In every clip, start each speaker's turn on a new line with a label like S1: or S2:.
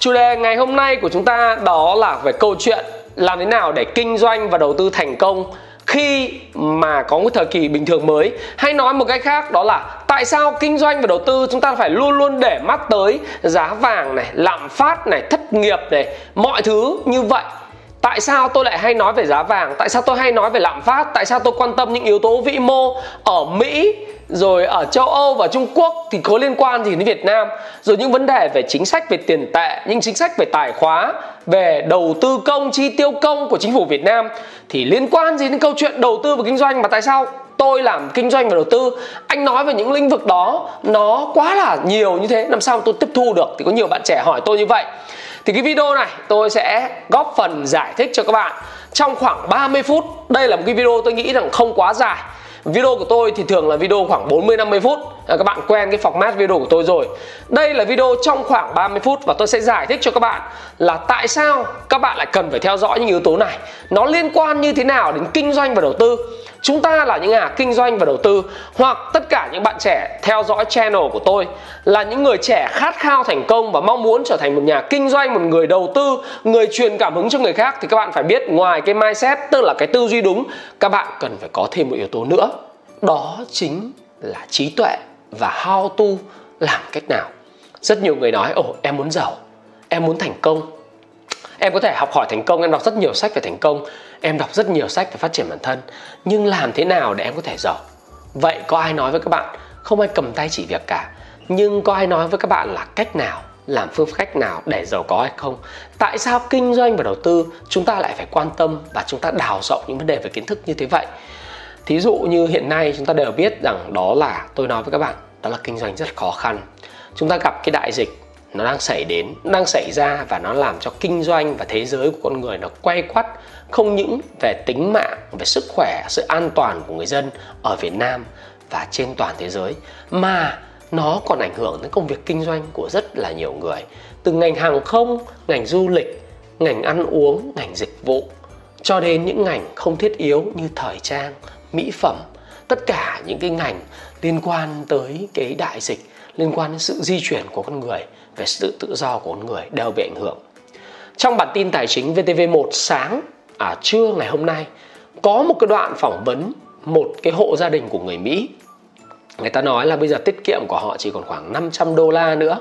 S1: Chủ đề ngày hôm nay của chúng ta đó là về câu chuyện làm thế nào để kinh doanh và đầu tư thành công khi mà có một thời kỳ bình thường mới. Hay nói một cách khác, đó là tại sao kinh doanh và đầu tư chúng ta phải luôn luôn để mắt tới giá vàng này, lạm phát này, thất nghiệp này, mọi thứ như vậy tại sao tôi lại hay nói về giá vàng? Tại sao tôi hay nói về lạm phát? Tại sao tôi quan tâm những yếu tố vĩ mô ở mỹ, rồi ở châu Âu và Trung Quốc thì có liên quan gì đến Việt Nam? Rồi những vấn đề về chính sách về tiền tệ, những chính sách về tài khóa, về đầu tư công, chi tiêu công của chính phủ Việt Nam thì liên quan gì đến câu chuyện đầu tư và kinh doanh? Mà tại sao tôi làm kinh doanh và đầu tư? Anh nói về những lĩnh vực đó, nó quá là nhiều như thế, làm sao tôi tiếp thu được? Thì có nhiều bạn trẻ hỏi tôi như vậy thì cái video này tôi sẽ góp phần giải thích cho các bạn trong khoảng 30 phút đây là một cái video tôi nghĩ rằng không quá dài Video của tôi thì thường là video khoảng 40 50 phút. À, các bạn quen cái format video của tôi rồi. Đây là video trong khoảng 30 phút và tôi sẽ giải thích cho các bạn là tại sao các bạn lại cần phải theo dõi những yếu tố này. Nó liên quan như thế nào đến kinh doanh và đầu tư chúng ta là những nhà kinh doanh và đầu tư hoặc tất cả những bạn trẻ theo dõi channel của tôi là những người trẻ khát khao thành công và mong muốn trở thành một nhà kinh doanh một người đầu tư người truyền cảm hứng cho người khác thì các bạn phải biết ngoài cái mindset tức là cái tư duy đúng các bạn cần phải có thêm một yếu tố nữa đó chính là trí tuệ và how to làm cách nào. Rất nhiều người nói, ồ, em muốn giàu, em muốn thành công. Em có thể học hỏi thành công, em đọc rất nhiều sách về thành công, em đọc rất nhiều sách về phát triển bản thân. Nhưng làm thế nào để em có thể giàu? Vậy có ai nói với các bạn, không ai cầm tay chỉ việc cả. Nhưng có ai nói với các bạn là cách nào, làm phương cách nào để giàu có hay không? Tại sao kinh doanh và đầu tư chúng ta lại phải quan tâm và chúng ta đào rộng những vấn đề về kiến thức như thế vậy? Thí dụ như hiện nay chúng ta đều biết rằng đó là, tôi nói với các bạn, đó là kinh doanh rất khó khăn. Chúng ta gặp cái đại dịch, nó đang xảy đến đang xảy ra và nó làm cho kinh doanh và thế giới của con người nó quay quắt không những về tính mạng, về sức khỏe, sự an toàn của người dân ở Việt Nam và trên toàn thế giới, mà nó còn ảnh hưởng đến công việc kinh doanh của rất là nhiều người. Từ ngành hàng không, ngành du lịch, ngành ăn uống, ngành dịch vụ, cho đến những ngành không thiết yếu như thời trang mỹ phẩm tất cả những cái ngành liên quan tới cái đại dịch liên quan đến sự di chuyển của con người về sự tự do của con người đều bị ảnh hưởng. Trong bản tin tài chính VTV1 sáng à, trưa ngày hôm nay có một cái đoạn phỏng vấn một cái hộ gia đình của người Mỹ. Người ta nói là bây giờ tiết kiệm của họ chỉ còn khoảng 500 đô la nữa.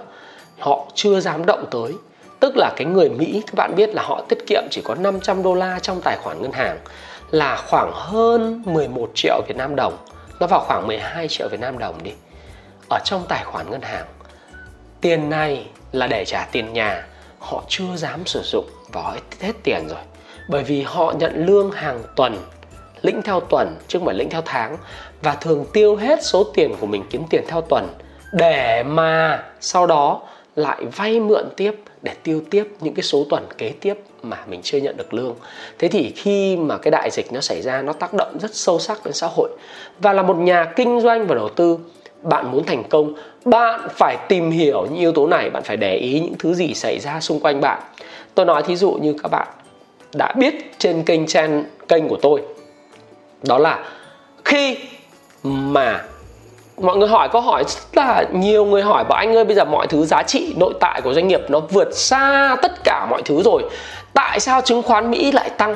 S1: Họ chưa dám động tới. Tức là cái người Mỹ các bạn biết là họ tiết kiệm chỉ có 500 đô la trong tài khoản ngân hàng là khoảng hơn 11 triệu Việt Nam đồng. Nó vào khoảng 12 triệu Việt Nam đồng đi. Ở trong tài khoản ngân hàng, tiền này là để trả tiền nhà. Họ chưa dám sử dụng và họ hết tiền rồi. Bởi vì họ nhận lương hàng tuần, lĩnh theo tuần, chứ không phải lĩnh theo tháng. Và thường tiêu hết số tiền của mình kiếm tiền theo tuần để mà sau đó lại vay mượn tiếp để tiêu tiếp những cái số tuần kế tiếp mà mình chưa nhận được lương. Thế thì khi mà cái đại dịch nó xảy ra, nó tác động rất sâu sắc đến xã hội. Và là một nhà kinh doanh và đầu tư, bạn muốn thành công, bạn phải tìm hiểu những yếu tố này, bạn phải để ý những thứ gì xảy ra xung quanh bạn. Tôi nói thí dụ như các bạn đã biết trên kênh trên kênh của tôi, đó là khi mà mọi người hỏi câu hỏi rất là nhiều người hỏi, bảo anh ơi, bây giờ mọi thứ giá trị nội tại của doanh nghiệp nó vượt xa tất cả mọi thứ rồi. Tại sao chứng khoán mỹ lại tăng?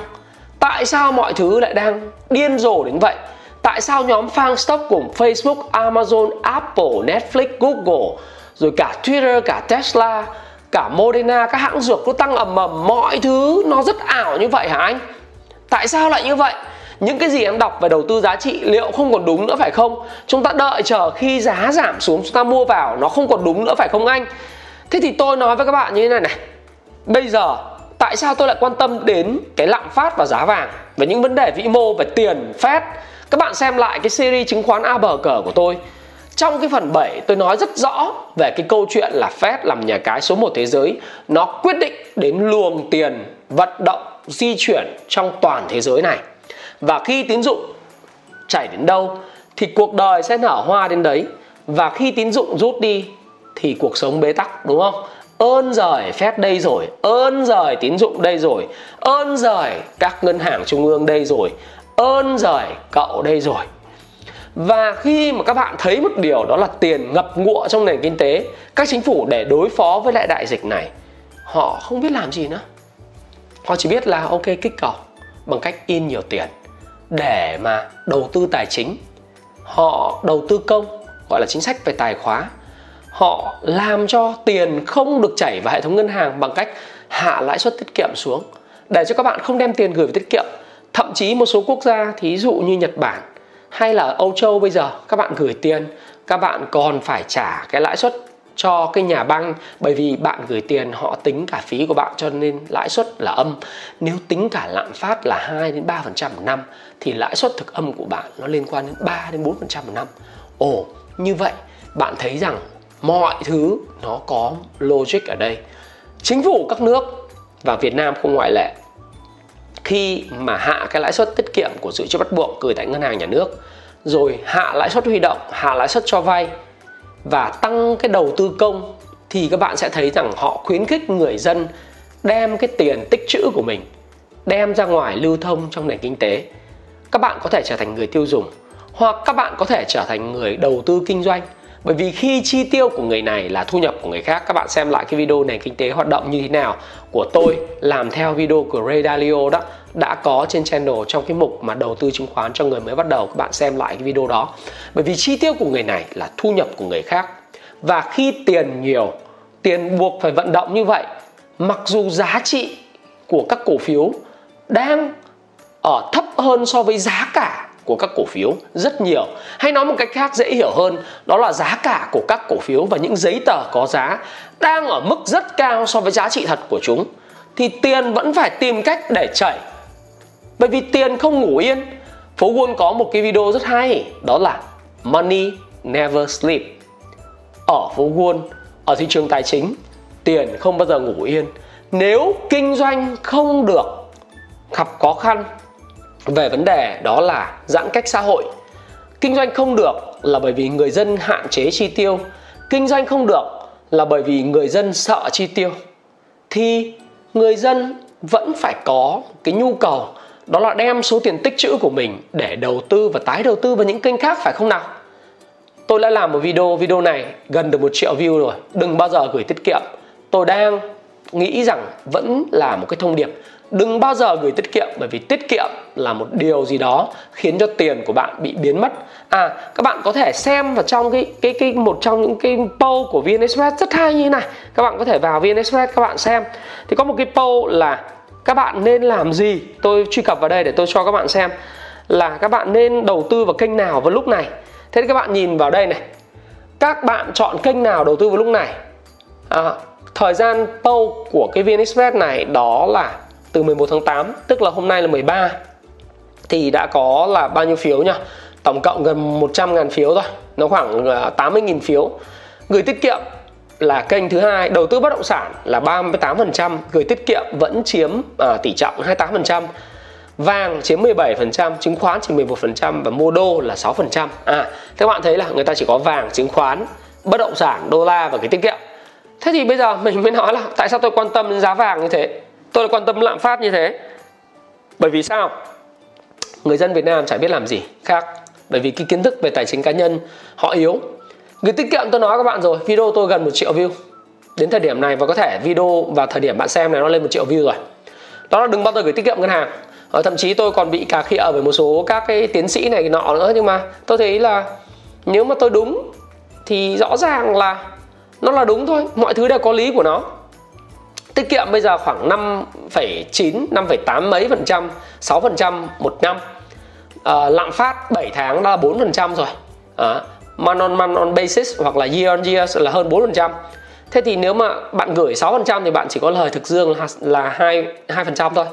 S1: Tại sao mọi thứ lại đang điên rồ đến vậy? Tại sao nhóm fan stock của facebook, amazon, apple, netflix, google, rồi cả twitter, cả tesla, cả Moderna, các hãng dược nó tăng ầm ầm. Mọi thứ nó rất ảo như vậy hả anh? Tại sao lại như vậy? Những cái gì em đọc về đầu tư giá trị liệu không còn đúng nữa phải không? Chúng ta đợi chờ khi giá giảm xuống chúng ta mua vào, nó không còn đúng nữa phải không anh? Thế thì tôi nói với các bạn như thế này này. Bây giờ, tại sao tôi lại quan tâm đến cái lạm phát và giá vàng và những vấn đề vĩ mô về tiền phép các bạn xem lại cái series chứng khoán a bờ cờ của tôi. Trong cái phần 7 tôi nói rất rõ về cái câu chuyện là Fed làm nhà cái số 1 thế giới. Nó quyết định đến luồng tiền vận động di chuyển trong toàn thế giới này và khi tín dụng chảy đến đâu thì cuộc đời sẽ nở hoa đến đấy. Và khi tín dụng rút đi thì cuộc sống bế tắc, đúng không? Ơn rời phép đây rồi, ơn rời tín dụng đây rồi, ơn rời các ngân hàng trung ương đây rồi, ơn rời cậu đây rồi. Và khi mà các bạn thấy một điều đó là tiền ngập ngụa trong nền kinh tế, các chính phủ để đối phó với lại đại dịch này, họ không biết làm gì nữa. Họ chỉ biết là, ok, kích cầu bằng cách in nhiều tiền để mà đầu tư tài chính. Họ đầu tư công, gọi là chính sách về tài khóa. Họ làm cho tiền không được chảy vào hệ thống ngân hàng bằng cách hạ lãi suất tiết kiệm xuống, để cho các bạn không đem tiền gửi vào tiết kiệm. Thậm chí một số quốc gia, thí dụ như nhật bản hay là âu châu bây giờ, các bạn gửi tiền, các bạn còn phải trả cái lãi suất cho cái nhà băng bởi vì bạn gửi tiền họ tính cả phí của bạn cho nên lãi suất là âm nếu tính cả lạm phát là 2 đến 3% một năm thì lãi suất thực âm của bạn nó liên quan đến 3 đến 4% một năm. Ồ, như vậy bạn thấy rằng mọi thứ nó có logic ở đây. Chính phủ các nước và Việt Nam không ngoại lệ khi mà hạ cái lãi suất tiết kiệm của dự trữ bắt buộc gửi tại ngân hàng nhà nước rồi hạ lãi suất huy động, hạ lãi suất cho vay và tăng cái đầu tư công, thì các bạn sẽ thấy rằng họ khuyến khích người dân đem cái tiền tích trữ của mình, đem ra ngoài lưu thông trong nền kinh tế. Các bạn có thể trở thành người tiêu dùng, hoặc các bạn có thể trở thành người đầu tư kinh doanh bởi vì khi chi tiêu của người này là thu nhập của người khác, các bạn xem lại cái video nền kinh tế hoạt động như thế nào của tôi làm theo video của Ray Dalio đó, đã có trên channel trong cái mục mà đầu tư chứng khoán cho người mới bắt đầu. Các bạn xem lại cái video đó. Bởi vì chi tiêu của người này là thu nhập của người khác. Và khi tiền nhiều, tiền buộc phải vận động như vậy, mặc dù giá trị của các cổ phiếu đang ở thấp hơn so với giá cả của các cổ phiếu rất nhiều. Hay nói một cách khác dễ hiểu hơn, đó là giá cả của các cổ phiếu và những giấy tờ có giá đang ở mức rất cao so với giá trị thật của chúng. Thì tiền vẫn phải tìm cách để chảy. Bởi vì tiền không ngủ yên. Phố Wall có một cái video rất hay, đó là money never sleep. Ở phố Wall, ở thị trường tài chính, tiền không bao giờ ngủ yên. Nếu kinh doanh không được gặp khó khăn về vấn đề đó là giãn cách xã hội. Kinh doanh không được là bởi vì người dân hạn chế chi tiêu. Kinh doanh không được là bởi vì người dân sợ chi tiêu. Thì người dân vẫn phải có cái nhu cầu, đó là đem số tiền tích trữ của mình để đầu tư và tái đầu tư vào những kênh khác, phải không nào? Tôi đã làm một video video này gần được một triệu view rồi. Đừng bao giờ gửi tiết kiệm. Tôi đang nghĩ rằng vẫn là một cái thông điệp đừng bao giờ gửi tiết kiệm bởi vì tiết kiệm là một điều gì đó khiến cho tiền của bạn bị biến mất. À các bạn có thể xem vào trong cái cái cái một trong những cái poll của VN Express rất hay như thế này. Các bạn có thể vào VN Express các bạn xem. Thì có một cái poll là các bạn nên làm gì? Tôi truy cập vào đây để tôi cho các bạn xem là các bạn nên đầu tư vào kênh nào vào lúc này. Thế thì các bạn nhìn vào đây này. Các bạn chọn kênh nào đầu tư vào lúc này? À, thời gian poll của cái VN Express này đó là từ 11 tháng 8 tức là hôm nay là 13 thì đã có là bao nhiêu phiếu nhỉ tổng cộng gần 100 ngàn phiếu thôi nó khoảng ờ, 80 à, nghìn phiếu gửi tiết kiệm là kênh thứ hai đầu tư bất động sản là 38% gửi tiết kiệm vẫn chiếm à, tỷ trọng 28% vàng chiếm 17%, chứng khoán chỉ 11% và mua đô là 6%. À, các bạn thấy là người ta chỉ có vàng, chứng khoán, bất động sản, đô la và cái tiết kiệm. Thế thì bây giờ mình mới nói là tại sao tôi quan tâm đến giá vàng như thế? Tôi lại quan tâm lạm phát như thế. Bởi vì sao? Người dân Việt Nam chả biết làm gì khác. Bởi vì cái kiến thức về tài chính cá nhân họ yếu. người tiết kiệm tôi nói các bạn rồi, video tôi gần một triệu view. Đến thời điểm này và có thể video vào thời điểm bạn xem này nó lên một triệu view rồi. Đó là đừng bao giờ gửi tiết kiệm ngân hàng ờ, thậm chí tôi còn bị cà khịa với một số các cái tiến sĩ này nọ nữa nhưng mà tôi thấy là nếu mà tôi đúng thì rõ ràng là nó là đúng thôi mọi thứ đều có lý của nó tiết kiệm bây giờ khoảng 5,9 5,8 mấy phần trăm 6 phần trăm một năm. À, lạm phát 7 tháng đã là 4 phần trăm rồi. À, man on man on basis hoặc là year on year là hơn 4 phần trăm. Thế thì nếu mà bạn gửi 6 phần trăm thì bạn chỉ có lời thực dương là, là 2 2 phần trăm thôi.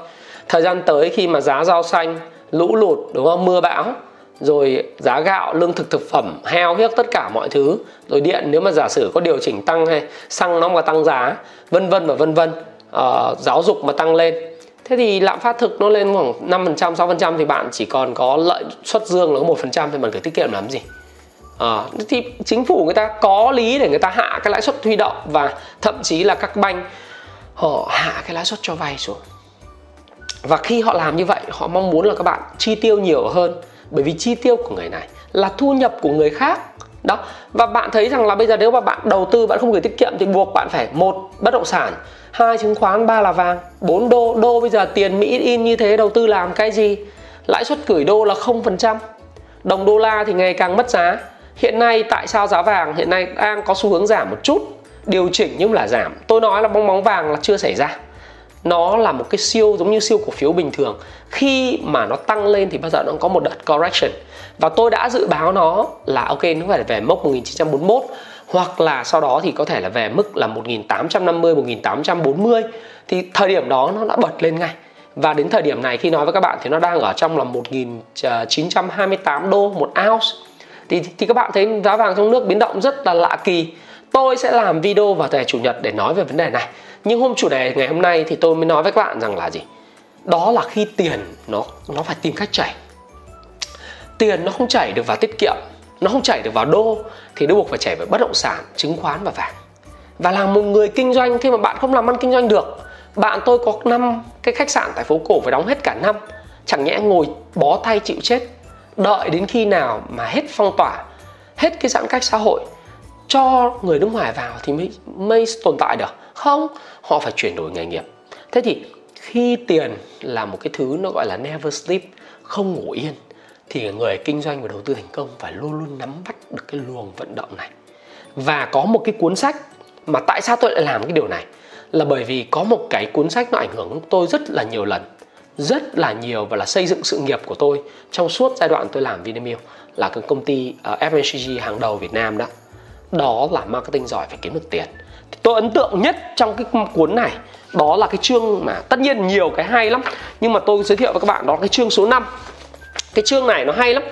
S1: Thời gian tới khi mà giá rau xanh lũ lụt đúng không? Mưa bão rồi giá gạo lương thực thực phẩm heo hiếc tất cả mọi thứ. Rồi điện nếu mà giả sử có điều chỉnh tăng hay xăng nó mà tăng giá vân vân và vân vân. Uh, giáo dục mà tăng lên. Thế thì lạm phát thực nó lên khoảng 5% 6% thì bạn chỉ còn có lợi suất dương là có 1% thì bạn gửi tiết kiệm làm gì? À, thì chính phủ người ta có lý để người ta hạ cái lãi suất huy động và thậm chí là các banh họ hạ cái lãi suất cho vay xuống. Và khi họ làm như vậy họ mong muốn là các bạn chi tiêu nhiều hơn bởi vì chi tiêu của người này là thu nhập của người khác. Đó. Và bạn thấy rằng là bây giờ nếu mà bạn đầu tư, bạn không gửi tiết kiệm thì buộc bạn phải, một, bất động sản, hai, chứng khoán, ba là vàng, bốn, đô. Đô bây giờ tiền mỹ in như thế, đầu tư làm cái gì? Lãi suất gửi đô là không phần trăm. Đồng đô la thì ngày càng mất giá. Hiện nay tại sao giá vàng hiện nay đang có xu hướng giảm một chút? Điều chỉnh nhưng là giảm. Tôi nói là bong bóng vàng là chưa xảy ra nó là một cái siêu giống như siêu cổ phiếu bình thường. Khi mà nó tăng lên thì bao giờ nó có một đợt correction. Và tôi đã dự báo nó là ok nó phải về mốc 1941 hoặc là sau đó thì có thể là về mức là 1850 1840 thì thời điểm đó nó đã bật lên ngay. Và đến thời điểm này khi nói với các bạn thì nó đang ở trong là 1928 đô một ounce. Thì, thì các bạn thấy giá vàng trong nước biến động rất là lạ kỳ. Tôi sẽ làm video vào ngày chủ nhật để nói về vấn đề này nhưng hôm chủ đề ngày hôm nay thì tôi mới nói với các bạn rằng là gì? Đó là khi tiền nó nó phải tìm cách chảy. Tiền nó không chảy được vào tiết kiệm, nó không chảy được vào đô, thì nó buộc phải chảy vào bất động sản, chứng khoán và vàng. Và là một người kinh doanh, khi mà bạn không làm ăn kinh doanh được, bạn, tôi có năm cái khách sạn tại phố cổ phải đóng hết cả năm. Chẳng nhẽ ngồi bó tay chịu chết, đợi đến khi nào mà hết phong tỏa, hết cái giãn cách xã hội, cho người nước ngoài vào thì mới mới tồn tại được không? Họ phải chuyển đổi nghề nghiệp. Thế thì khi tiền là một cái thứ nó gọi là never sleep không ngủ yên thì người kinh doanh và đầu tư thành công phải luôn luôn nắm bắt được cái luồng vận động này. Và có một cái cuốn sách mà tại sao tôi lại làm cái điều này? Là bởi vì có một cái cuốn sách nó ảnh hưởng đến tôi rất là nhiều lần rất là nhiều và là xây dựng sự nghiệp của tôi trong suốt giai đoạn tôi làm Vinamilk là cái công ty ờ, uh, FMCG hàng đầu Việt Nam đó. Đó là marketing giỏi phải kiếm được tiền tôi ấn tượng nhất trong cái cuốn này đó là cái chương mà tất nhiên nhiều cái hay lắm nhưng mà tôi giới thiệu với các bạn đó là cái chương số 5 cái chương này nó hay lắm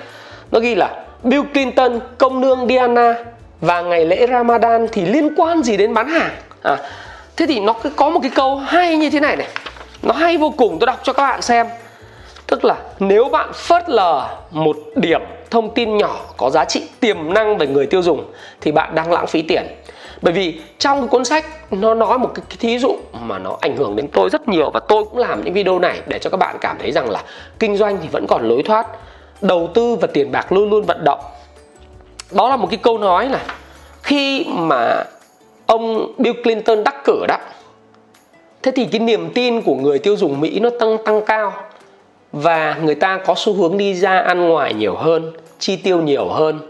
S1: nó ghi là Bill Clinton công nương Diana và ngày lễ Ramadan thì liên quan gì đến bán hàng? À, thế thì nó có một cái câu hay như thế này này nó hay vô cùng tôi đọc cho các bạn xem. Tức là nếu bạn phớt lờ một điểm thông tin nhỏ có giá trị tiềm năng về người tiêu dùng thì bạn đang lãng phí tiền bởi vì trong cái cuốn sách nó nói một cái, cái thí dụ mà nó ảnh hưởng đến tôi rất nhiều và tôi cũng làm những video này để cho các bạn cảm thấy rằng là kinh doanh thì vẫn còn lối thoát đầu tư và tiền bạc luôn luôn vận động. Đó là một cái câu nói là khi mà ông Bill Clinton đắc cử đó thế thì cái niềm tin của người tiêu dùng Mỹ nó tăng tăng cao và người ta có xu hướng đi ra ăn ngoài nhiều hơn chi tiêu nhiều hơn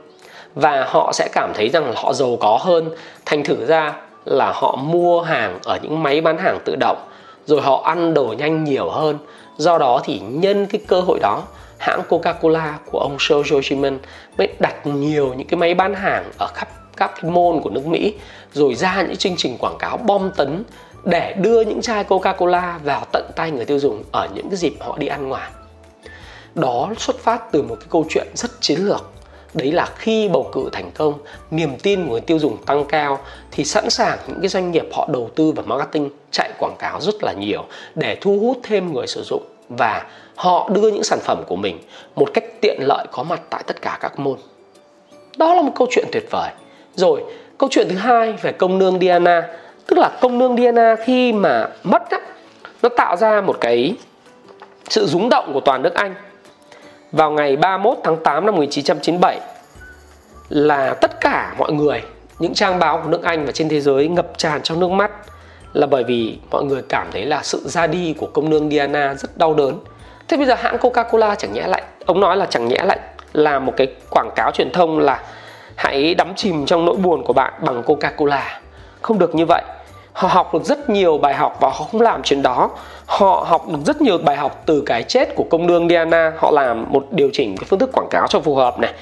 S1: và họ sẽ cảm thấy rằng họ giàu có hơn thành thử ra là họ mua hàng ở những máy bán hàng tự động, rồi họ ăn đồ nhanh nhiều hơn do đó thì nhân cái cơ hội đó, hãng Coca-Cola của ông Sergio Jimin mới đặt nhiều những cái máy bán hàng ở khắp các cái môn của nước Mỹ, rồi ra những chương trình quảng cáo bom tấn để đưa những chai Coca-Cola vào tận tay người tiêu dùng ở những cái dịp họ đi ăn ngoài. Đó xuất phát từ một cái câu chuyện rất chiến lược. Đấy là khi bầu cử thành công, niềm tin của người tiêu dùng tăng cao thì sẵn sàng những cái doanh nghiệp họ đầu tư vào marketing chạy quảng cáo rất là nhiều để thu hút thêm người sử dụng và họ đưa những sản phẩm của mình một cách tiện lợi có mặt tại tất cả các môn. Đó là một câu chuyện tuyệt vời. Rồi, câu chuyện thứ hai về công nương Diana tức là công nương Diana khi mà mất á, nó tạo ra một cái sự rúng động của toàn nước Anh vào ngày 31 tháng 8 năm 1997 là tất cả mọi người, những trang báo của nước Anh và trên thế giới ngập tràn trong nước mắt là bởi vì mọi người cảm thấy là sự ra đi của công nương Diana rất đau đớn. Thế bây giờ hãng Coca-Cola chẳng nhẽ lại, ông nói là chẳng nhẽ lại là một cái quảng cáo truyền thông là hãy đắm chìm trong nỗi buồn của bạn bằng Coca-Cola. Không được như vậy họ học được rất nhiều bài học và họ không làm chuyện đó. Họ học được rất nhiều bài học từ cái chết của công nương Diana. Họ làm một điều chỉnh cái phương thức quảng cáo cho phù hợp này.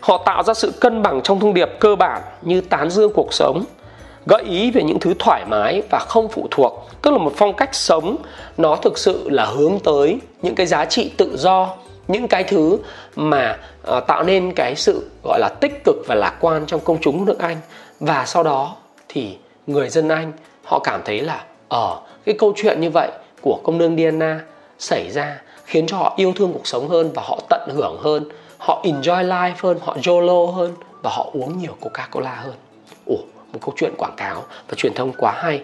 S1: Họ tạo ra sự cân bằng trong thông điệp cơ bản như tán dương cuộc sống gợi ý về những thứ thoải mái và không phụ thuộc tức là một phong cách sống nó thực sự là hướng tới những cái giá trị tự do những cái thứ mà uh, tạo nên cái sự gọi là tích cực và lạc quan trong công chúng nước Anh. Và sau đó thì người dân Anh họ cảm thấy là ở cái câu chuyện như vậy của công nương Diana xảy ra khiến cho họ yêu thương cuộc sống hơn và họ tận hưởng hơn họ enjoy life hơn họ YOLO hơn và họ uống nhiều Coca-Cola hơn. Ủa một câu chuyện quảng cáo và truyền thông quá hay.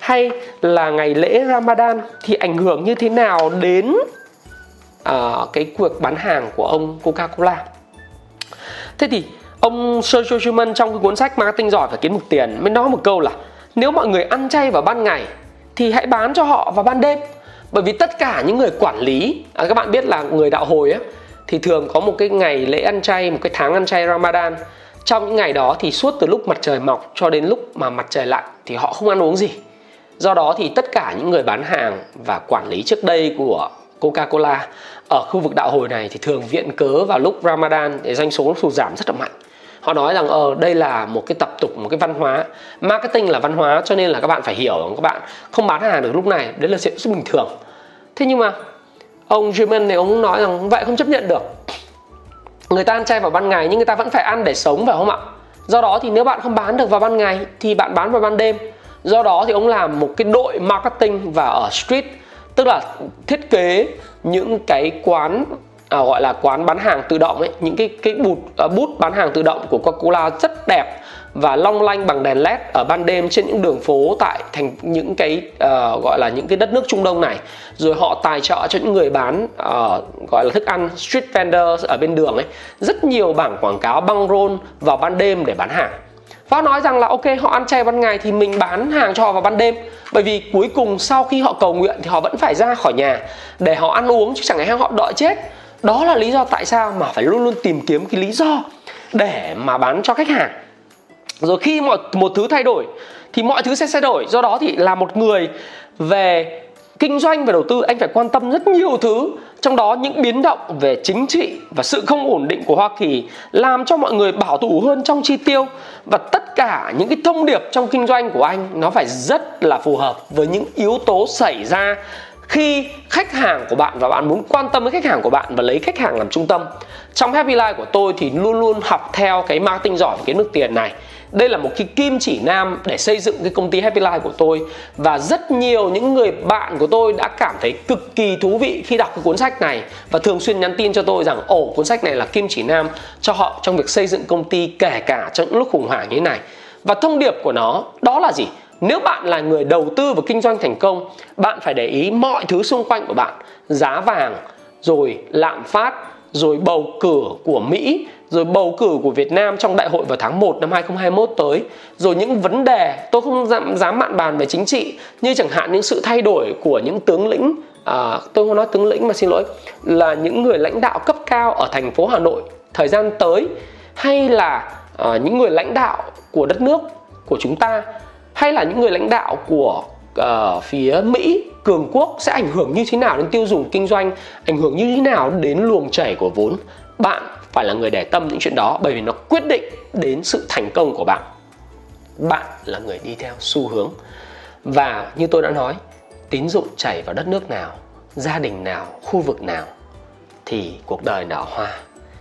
S1: Hay là ngày lễ Ramadan thì ảnh hưởng như thế nào đến uh, cái cuộc bán hàng của ông Coca-Cola? Thế thì ông Sergio Schumann trong cái cuốn sách marketing giỏi và kiếm được tiền mới nói một câu là nếu mọi người ăn chay vào ban ngày thì hãy bán cho họ vào ban đêm. Bởi vì tất cả những người quản lý à, các bạn biết là người đạo hồi á thì thường có một cái ngày lễ ăn chay một cái tháng ăn chay Ramadan. Trong những ngày đó thì suốt từ lúc mặt trời mọc cho đến lúc mà mặt trời lặn thì họ không ăn uống gì. Do đó thì tất cả những người bán hàng và quản lý trước đây của Coca-Cola ở khu vực đạo hồi này thì thường viện cớ vào lúc Ramadan để doanh số sụt giảm rất là mạnh họ nói rằng ờ đây là một cái tập tục, một cái văn hóa. Marketing là văn hóa, cho nên là các bạn phải hiểu, các bạn không bán hàng được lúc này, đấy là chuyện rất bình thường. Thế nhưng mà, ông German này ông nói rằng vậy không chấp nhận được. Người ta ăn chay vào ban ngày nhưng người ta vẫn phải ăn để sống phải không ạ? Do đó thì nếu bạn không bán được vào ban ngày thì bạn bán vào ban đêm. Do đó thì ông làm một cái đội marketing và ở street, tức là thiết kế những cái quán à, gọi là quán bán hàng tự động ấy. Những cái cái bút à, bút bán hàng tự động của Coca-Cola rất đẹp và long lanh bằng đèn led ở ban đêm trên những đường phố tại thành những cái uh, gọi là những cái đất nước Trung Đông này. Rồi họ tài trợ cho những người bán uh, gọi là thức ăn street vendors ở bên đường ấy. Rất nhiều bảng quảng cáo băng rôn vào ban đêm để bán hàng. Và nói rằng là ok họ ăn chay ban ngày thì mình bán hàng cho họ vào ban đêm. Bởi vì cuối cùng sau khi họ cầu nguyện thì họ vẫn phải ra khỏi nhà để họ ăn uống chứ chẳng lẽ họ đợi chết đó là lý do tại sao mà phải luôn luôn tìm kiếm cái lý do để mà bán cho khách hàng. Rồi khi một một thứ thay đổi thì mọi thứ sẽ thay đổi. Do đó thì là một người về kinh doanh và đầu tư, anh phải quan tâm rất nhiều thứ. Trong đó những biến động về chính trị và sự không ổn định của Hoa Kỳ làm cho mọi người bảo thủ hơn trong chi tiêu. Và tất cả những cái thông điệp trong kinh doanh của anh nó phải rất là phù hợp với những yếu tố xảy ra khi khách hàng của bạn và bạn muốn quan tâm với khách hàng của bạn và lấy khách hàng làm trung tâm. Trong Happy Life của tôi thì luôn luôn học theo cái marketing giỏi và cái nước tiền này. Đây là một cái kim chỉ nam để xây dựng cái công ty Happy Life của tôi. Và rất nhiều những người bạn của tôi đã cảm thấy cực kỳ thú vị khi đọc cái cuốn sách này và thường xuyên nhắn tin cho tôi rằng, ồ, cuốn sách này là kim chỉ nam cho họ trong việc xây dựng công ty kể cả trong những lúc khủng hoảng như thế này. Và thông điệp của nó đó là gì? Nếu bạn là người đầu tư và kinh doanh thành công bạn phải để ý mọi thứ xung quanh của bạn. Giá vàng rồi lạm phát rồi bầu cử của Mỹ rồi bầu cử của Việt Nam trong đại hội vào tháng 1 năm 2021 tới. Rồi những vấn đề tôi không dám, dám mạn bàn về chính trị như chẳng hạn những sự thay đổi của những tướng lĩnh à, tôi không nói tướng lĩnh mà xin lỗi là những người lãnh đạo cấp cao ở thành phố Hà Nội thời gian tới hay là à, những người lãnh đạo của đất nước của chúng ta hay là những người lãnh đạo của uh, phía Mỹ cường quốc sẽ ảnh hưởng như thế nào đến tiêu dùng kinh doanh ảnh hưởng như thế nào đến luồng chảy của vốn? Bạn phải là người để tâm những chuyện đó bởi vì nó quyết định đến sự thành công của bạn. Bạn là người đi theo xu hướng. Và như tôi đã nói tín dụng chảy vào đất nước nào gia đình nào khu vực nào thì cuộc đời nở hoa.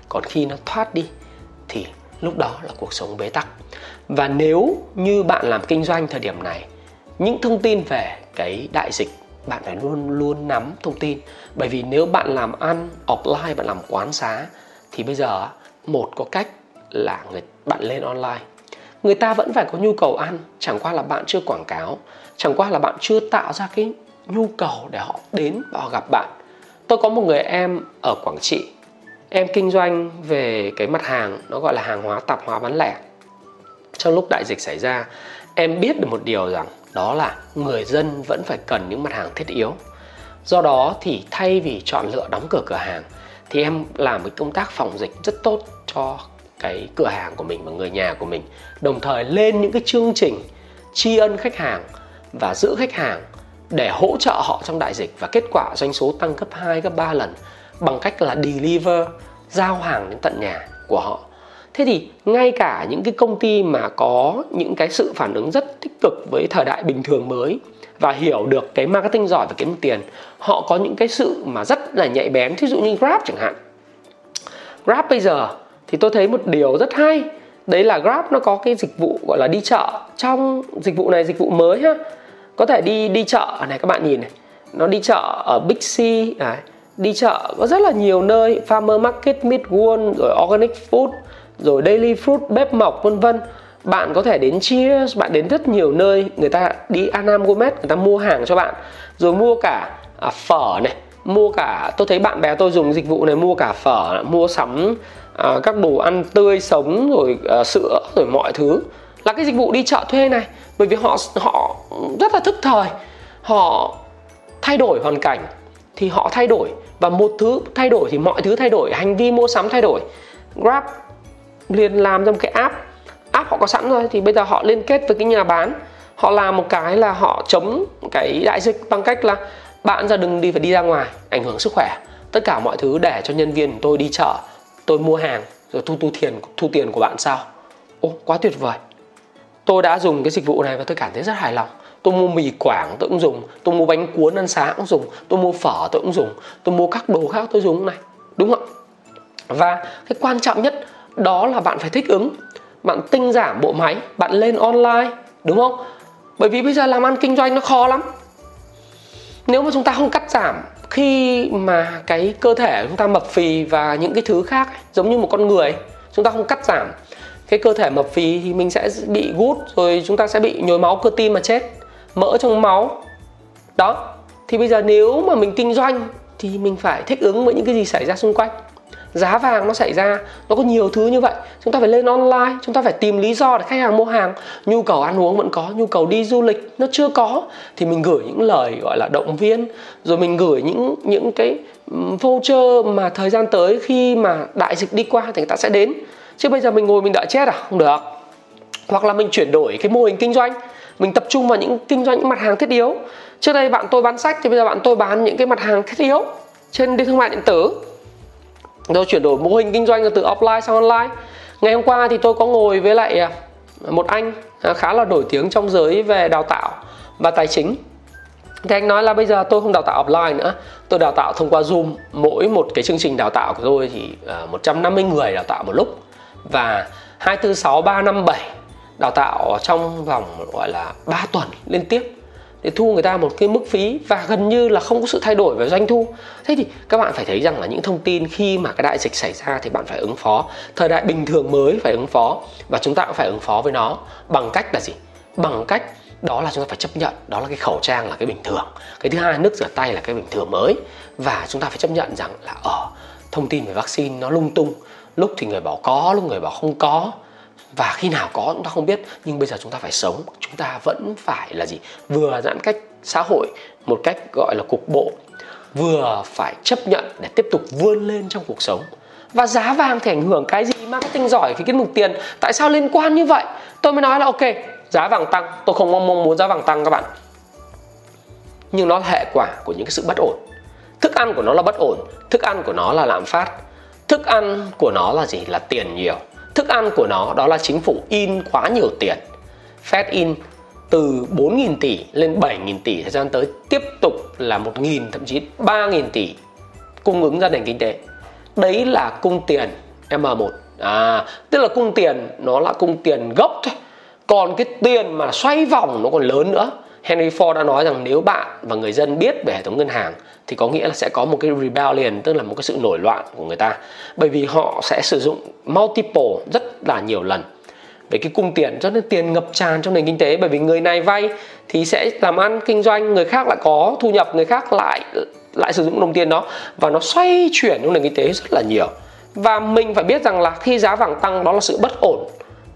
S1: Còn khi nó thoát đi thì lúc đó là cuộc sống bế tắc và nếu như bạn làm kinh doanh thời điểm này, những thông tin về cái đại dịch, bạn phải luôn luôn nắm thông tin. Bởi vì nếu bạn làm ăn offline, bạn làm quán xá, thì bây giờ một có cách là người, bạn lên online. Người ta vẫn phải có nhu cầu ăn, chẳng qua là bạn chưa quảng cáo, chẳng qua là bạn chưa tạo ra cái nhu cầu để họ đến và họ gặp bạn. Tôi có một người em ở quảng trị, em kinh doanh về cái mặt hàng, nó gọi là hàng hóa, tạp hóa bán lẻ trong lúc đại dịch xảy ra em biết được một điều rằng đó là người dân vẫn phải cần những mặt hàng thiết yếu. Do đó thì thay vì chọn lựa đóng cửa cửa hàng thì em làm cái công tác phòng dịch rất tốt cho cái cửa hàng của mình và người nhà của mình. Đồng thời lên những cái chương trình tri ân khách hàng và giữ khách hàng để hỗ trợ họ trong đại dịch. Và kết quả doanh số tăng gấp 2, gấp 3 lần bằng cách là deliver giao hàng đến tận nhà của họ thế thì ngay cả những cái công ty mà có những cái sự phản ứng rất tích cực với thời đại bình thường mới và hiểu được cái marketing giỏi và kiếm tiền họ có những cái sự mà rất là nhạy bén. Thí dụ như grab chẳng hạn. Grab bây giờ thì tôi thấy một điều rất hay. Đấy là Grab nó có cái dịch vụ gọi là đi chợ. Trong dịch vụ này dịch vụ mới ha có thể đi đi chợ. Này các bạn nhìn này nó đi chợ ở Big C này đi chợ có rất là nhiều nơi Farmer Market, Midworld rồi Organic Food rồi Daily Fruit, bếp mọc vân vân. Bạn có thể đến Cheers, bạn đến rất nhiều nơi. Người ta đi Anam Gourmet người ta mua hàng cho bạn. Rồi mua cả à, phở này mua cả tôi thấy bạn bè tôi dùng dịch vụ này mua cả phở mua sắm à, các đồ ăn tươi sống rồi à, sữa rồi mọi thứ. Là cái dịch vụ đi chợ thuê này bởi vì họ họ rất là thức thời. Họ thay đổi hoàn cảnh thì họ thay đổi. Và một thứ thay đổi thì mọi thứ thay đổi. Hành vi mua sắm thay đổi. Grab liền làm ra một cái app. App họ có sẵn rồi thì bây giờ họ liên kết với cái nhà bán. Họ làm một cái là họ chống cái đại dịch bằng cách là bạn ra đừng đi phải đi ra ngoài, ảnh hưởng sức khỏe. Tất cả mọi thứ để cho nhân viên tôi đi chợ, tôi mua hàng, rồi thu thu tiền thu tiền của bạn sao ô, quá tuyệt vời. Tôi đã dùng cái dịch vụ này và tôi cảm thấy rất hài lòng. Tôi mua mì quảng tôi cũng dùng, tôi mua bánh cuốn ăn sáng cũng dùng, tôi mua phở tôi cũng dùng, tôi mua các đồ khác tôi dùng này. Đúng không và cái quan trọng nhất đó là bạn phải thích ứng. Bạn tinh giảm bộ máy, bạn lên online, đúng không? Bởi vì bây giờ làm ăn kinh doanh nó khó lắm. Nếu mà chúng ta không cắt giảm khi mà cái cơ thể chúng ta mập phì và những cái thứ khác giống như một con người, chúng ta không cắt giảm, cái cơ thể mập phì thì mình sẽ bị gút, rồi chúng ta sẽ bị nhồi máu cơ tim mà chết, mỡ trong máu. Đó, thì bây giờ nếu mà mình kinh doanh thì mình phải thích ứng với những cái gì xảy ra xung quanh giá vàng nó xảy ra, nó có nhiều thứ như vậy. Chúng ta phải lên online, chúng ta phải tìm lý do để khách hàng mua hàng. Nhu cầu ăn uống vẫn có, nhu cầu đi du lịch nó chưa có. Thì mình gửi những lời, gọi là, động viên. Rồi mình gửi những những cái voucher mà thời gian tới khi mà đại dịch đi qua thì người ta sẽ đến. Chứ bây giờ mình ngồi mình đợi chết à? Không được. Hoặc là mình chuyển đổi cái mô hình kinh doanh. Mình tập trung vào những kinh doanh, những mặt hàng thiết yếu. Trước đây bạn tôi bán sách thì bây giờ bạn tôi bán những cái mặt hàng thiết yếu trên đi thương mại điện tử rồi chuyển đổi mô hình kinh doanh từ offline sang online. Ngày hôm qua thì tôi có ngồi với lại à, một anh à, khá là nổi tiếng trong giới về đào tạo và tài chính. Thì anh nói là bây giờ tôi không đào tạo offline nữa, tôi đào tạo thông qua zoom. Mỗi một cái chương trình đào tạo của tôi thì à, 150 người đào tạo một lúc và 246 357 đào tạo trong vòng, gọi là 3 tuần liên tiếp để thu người ta một cái mức phí và gần như là không có sự thay đổi về doanh thu. Thế thì các bạn phải thấy rằng là những thông tin khi mà cái đại dịch xảy ra thì bạn phải ứng phó. Thời đại bình thường mới phải ứng phó và chúng ta cũng phải ứng phó với nó. Bằng cách là gì? Bằng cách đó là chúng ta phải chấp nhận, đó là cái khẩu trang là cái bình thường. Cái thứ hai, nước rửa tay là cái bình thường mới. Và chúng ta phải chấp nhận rằng là ở thông tin về vaccine nó lung tung. Lúc thì người bảo có, lúc người bảo không có và khi nào có chúng ta không biết, nhưng bây giờ chúng ta phải sống. Chúng ta vẫn phải là gì? Vừa giãn cách xã hội một cách gọi là cục bộ, vừa phải chấp nhận để tiếp tục vươn lên trong cuộc sống. Và giá vàng thì ảnh hưởng cái gì? Marketing giỏi thì cái mục tiền. Tại sao liên quan như vậy? Tôi mới nói là, ok, giá vàng tăng. Tôi không mong muốn giá vàng tăng các bạn. Nhưng nó là hệ quả của những cái sự bất ổn. Thức ăn của nó là bất ổn. Thức ăn của nó là lạm phát. Thức ăn của nó là gì? Là tiền nhiều thức ăn của nó đó là chính phủ in quá nhiều tiền. Fed in từ 4.000 tỷ lên 7.000 tỷ thời gian tới, tiếp tục là 1.000 thậm chí 3.000 tỷ cung ứng ra nền kinh tế. Đấy là cung tiền M1 à tức là cung tiền, nó là cung tiền gốc thôi. Còn cái tiền mà xoay vòng nó còn lớn nữa. Henry Ford đã nói rằng nếu bạn và người dân biết về hệ thống ngân hàng thì có nghĩa là sẽ có một cái rebellion, tức là một cái sự nổi loạn của người ta. Bởi vì họ sẽ sử dụng multiple rất là nhiều lần về cái cung tiền cho nên tiền ngập tràn trong nền kinh tế. Bởi vì người này vay thì sẽ làm ăn kinh doanh, người khác lại có thu nhập, người khác lại lại sử dụng đồng tiền đó. Và nó xoay chuyển trong nền kinh tế rất là nhiều. Và mình phải biết rằng là khi giá vàng tăng, đó là sự bất ổn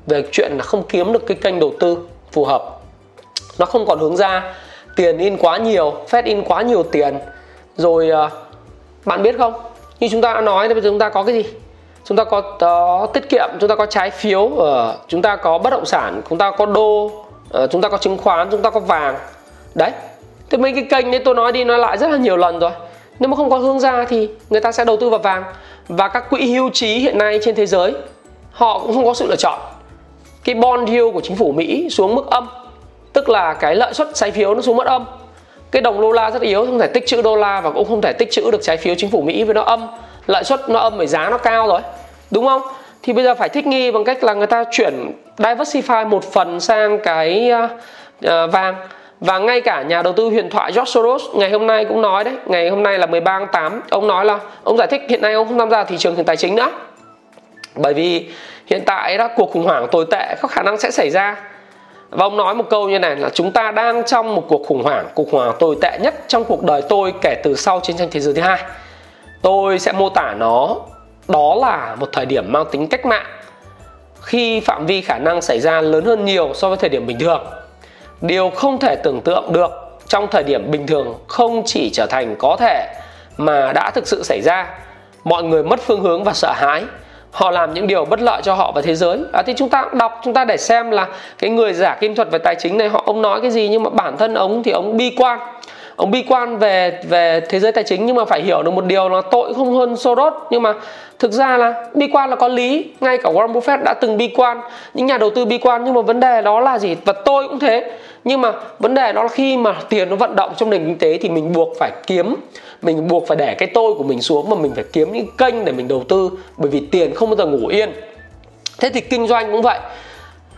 S1: về chuyện là không kiếm được cái kênh đầu tư phù hợp. Nó không còn hướng ra tiền in quá nhiều, Fed in quá nhiều tiền rồi ờ, bạn biết không? Như chúng ta đã nói thì bây giờ chúng ta có cái gì? Chúng ta có uh, tiết kiệm chúng ta có trái phiếu uh, chúng ta có bất động sản chúng ta có đô uh, chúng ta có chứng khoán chúng ta có vàng. Đấy. Thì mấy cái kênh đấy tôi nói đi nói lại rất là nhiều lần rồi. Nếu mà không có hướng ra thì người ta sẽ đầu tư vào vàng. Và các quỹ hưu trí hiện nay trên thế giới họ cũng không có sự lựa chọn. Cái bond yield của chính phủ Mỹ xuống mức âm. Tức là cái lợi suất trái phiếu nó xuống mất âm cái đồng đô la rất yếu, không thể tích trữ đô la và cũng không thể tích trữ được trái phiếu chính phủ Mỹ với nó âm, lợi suất nó âm bởi giá nó cao rồi, đúng không? Thì bây giờ phải thích nghi bằng cách là người ta chuyển diversify một phần sang cái ờ, ờ, vàng. Và ngay cả nhà đầu tư huyền thoại George Soros ngày hôm nay cũng nói đấy, ngày hôm nay là 13 tháng 8 ông nói là, ông giải thích hiện nay ông không tham gia thị trường tài chính nữa. Bởi vì hiện tại đó, cuộc khủng hoảng tồi tệ, có khả năng sẽ xảy ra và ông nói một câu như này là chúng ta đang trong một cuộc khủng hoảng. Cuộc khủng hoảng tồi tệ nhất trong cuộc đời tôi kể từ sau chiến tranh thế giới thứ hai. Tôi sẽ mô tả nó. Đó là một thời điểm mang tính cách mạng, khi phạm vi khả năng xảy ra lớn hơn nhiều so với thời điểm bình thường. Điều không thể tưởng tượng được trong thời điểm bình thường không chỉ trở thành có thể mà đã thực sự xảy ra. Mọi người mất phương hướng và sợ hãi họ làm những điều bất lợi cho họ và thế giới. À, thì chúng ta đọc chúng ta để xem là cái người giả kim thuật về tài chính này họ ông nói cái gì nhưng mà bản thân ông thì ông bi quan. Ông bi quan về về thế giới tài chính nhưng mà phải hiểu được một điều là tội không hơn Soros. Nhưng mà thực ra là bi quan là có lý. Ngay cả Warren Buffett đã từng bi quan những nhà đầu tư bi quan. Nhưng mà vấn đề đó là gì? Và tôi cũng thế. Nhưng mà vấn đề đó là khi mà tiền nó vận động trong nền kinh tế thì mình buộc phải kiếm mình buộc phải để cái tôi của mình xuống mà mình phải kiếm những kênh để mình đầu tư bởi vì tiền không bao giờ ngủ yên. Thế thì kinh doanh cũng vậy.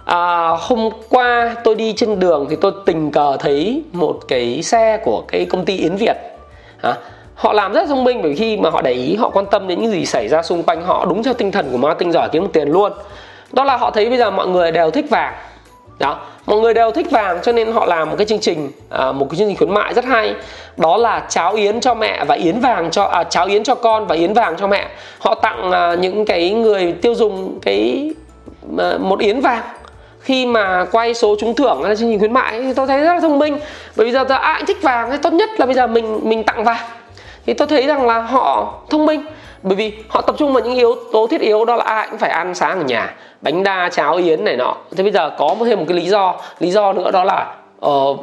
S1: À, hôm qua tôi đi trên đường thì tôi tình cờ thấy một cái xe của cái công ty Yến Việt. À, họ làm rất thông minh bởi khi mà họ để ý họ quan tâm đến những gì xảy ra xung quanh họ đúng theo tinh thần của marketing giỏi kiếm được tiền luôn. Đó là họ thấy bây giờ mọi người đều thích vàng đó mọi người đều thích vàng cho nên họ làm một cái chương trình à, một cái chương trình khuyến mại rất hay. Đó là cháo yến cho mẹ và yến vàng cho à, cháo yến cho con và yến vàng cho mẹ. Họ tặng à, những cái người tiêu dùng cái à, một yến vàng. Khi mà quay số trúng thưởng hay là chương trình khuyến mại thì tôi thấy rất là thông minh. Bởi vì giờ tôi ai thích vàng thì tốt nhất là bây giờ mình mình tặng vàng. Thì tôi thấy rằng là họ thông minh bởi vì họ tập trung vào những yếu tố thiết yếu đó là ai cũng phải ăn sáng ở nhà. Bánh đa cháo yến này nọ. Thế bây giờ có thêm một cái lý do. Lý do nữa đó là uh,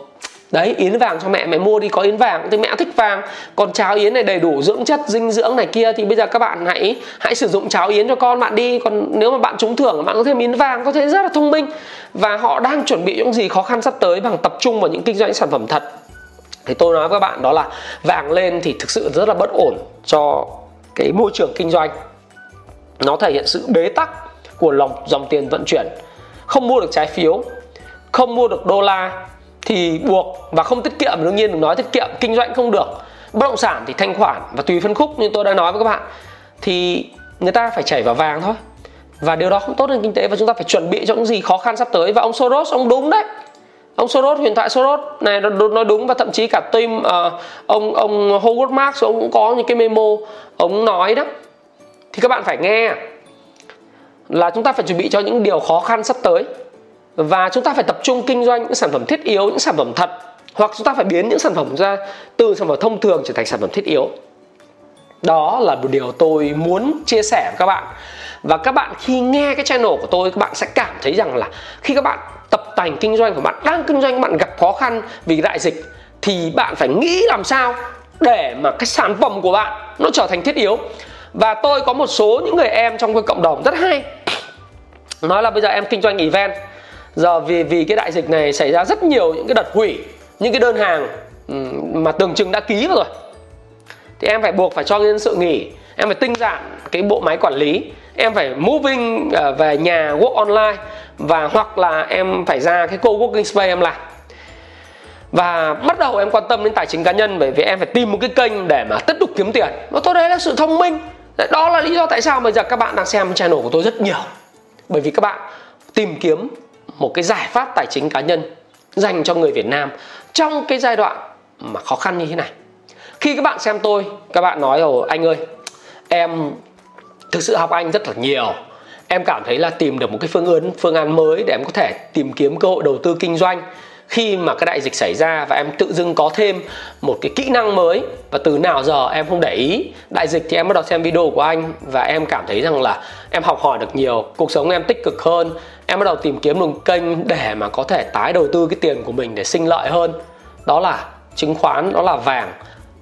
S1: đấy yến vàng cho mẹ. Mẹ mua đi có yến vàng. Thì mẹ thích vàng. Còn cháo yến này đầy đủ dưỡng chất dinh dưỡng này kia. Thì bây giờ các bạn hãy hãy sử dụng cháo yến cho con bạn đi. Còn nếu mà bạn trúng thưởng bạn có thêm yến vàng có thể rất là thông minh. Và họ đang chuẩn bị những gì khó khăn sắp tới bằng tập trung vào những kinh doanh sản phẩm thật. Thì tôi nói với các bạn đó là vàng lên thì thực sự rất là bất ổn cho cái môi trường kinh doanh, nó thể hiện sự bế tắc của lòng dòng tiền vận chuyển. Không mua được trái phiếu, không mua được đô la thì buộc và không tiết kiệm. Đương nhiên đừng nói tiết kiệm, kinh doanh không được. Bất động sản thì thanh khoản và tùy phân khúc như tôi đã nói với các bạn, thì người ta phải chảy vào vàng thôi. Và điều đó không tốt hơn kinh tế và chúng ta phải chuẩn bị cho những gì khó khăn sắp tới. Và ông Soros, ông đúng đấy ông Soros huyền thoại Soros này nói đúng và thậm chí cả team uh, ông ông Howard Marks ông cũng có những cái memo ông nói đó. Thì các bạn phải nghe là chúng ta phải chuẩn bị cho những điều khó khăn sắp tới và chúng ta phải tập trung kinh doanh những sản phẩm thiết yếu những sản phẩm thật hoặc chúng ta phải biến những sản phẩm ra từ sản phẩm thông thường trở thành sản phẩm thiết yếu. Đó là một điều tôi muốn chia sẻ với các bạn. Và các bạn khi nghe cái channel của tôi các bạn sẽ cảm thấy rằng là khi các bạn tập tành kinh doanh của bạn, đang kinh doanh bạn gặp khó khăn vì đại dịch, thì bạn phải nghĩ làm sao để mà cái sản phẩm của bạn nó trở thành thiết yếu. Và tôi có một số những người em trong cái cộng đồng rất hay. Nói là bây giờ em kinh doanh event. Giờ vì vì cái đại dịch này xảy ra rất nhiều những cái đợt hủy những cái đơn hàng mà tưởng chừng đã ký rồi. Thì em phải buộc phải cho nhân sự nghỉ em phải tinh giản cái bộ máy quản lý. Em phải moving ờ, về nhà work online và hoặc là em phải ra cái co-working space em làm. Và bắt đầu em quan tâm đến tài chính cá nhân bởi vì em phải tìm một cái kênh để mà tiếp tục kiếm tiền. Và tôi đấy là sự thông minh. Đó là lý do tại sao bây giờ các bạn đang xem channel của tôi rất nhiều. Bởi vì các bạn tìm kiếm một cái giải pháp tài chính cá nhân dành cho người Việt Nam trong cái giai đoạn mà khó khăn như thế này. Khi các bạn xem tôi, các bạn nói rồi anh ơi em thực sự học anh rất là nhiều. Em cảm thấy là tìm được một cái phương án phương án mới để em có thể tìm kiếm cơ hội đầu tư kinh doanh. Khi mà cái đại dịch xảy ra và em tự dưng có thêm một cái kỹ năng mới và từ nào giờ em không để ý đại dịch thì em bắt đầu xem video của anh và em cảm thấy rằng là em học hỏi được nhiều, cuộc sống em tích cực hơn. Em bắt đầu tìm kiếm một kênh để mà có thể tái đầu tư cái tiền của mình để sinh lợi hơn. Đó là chứng khoán, đó là vàng.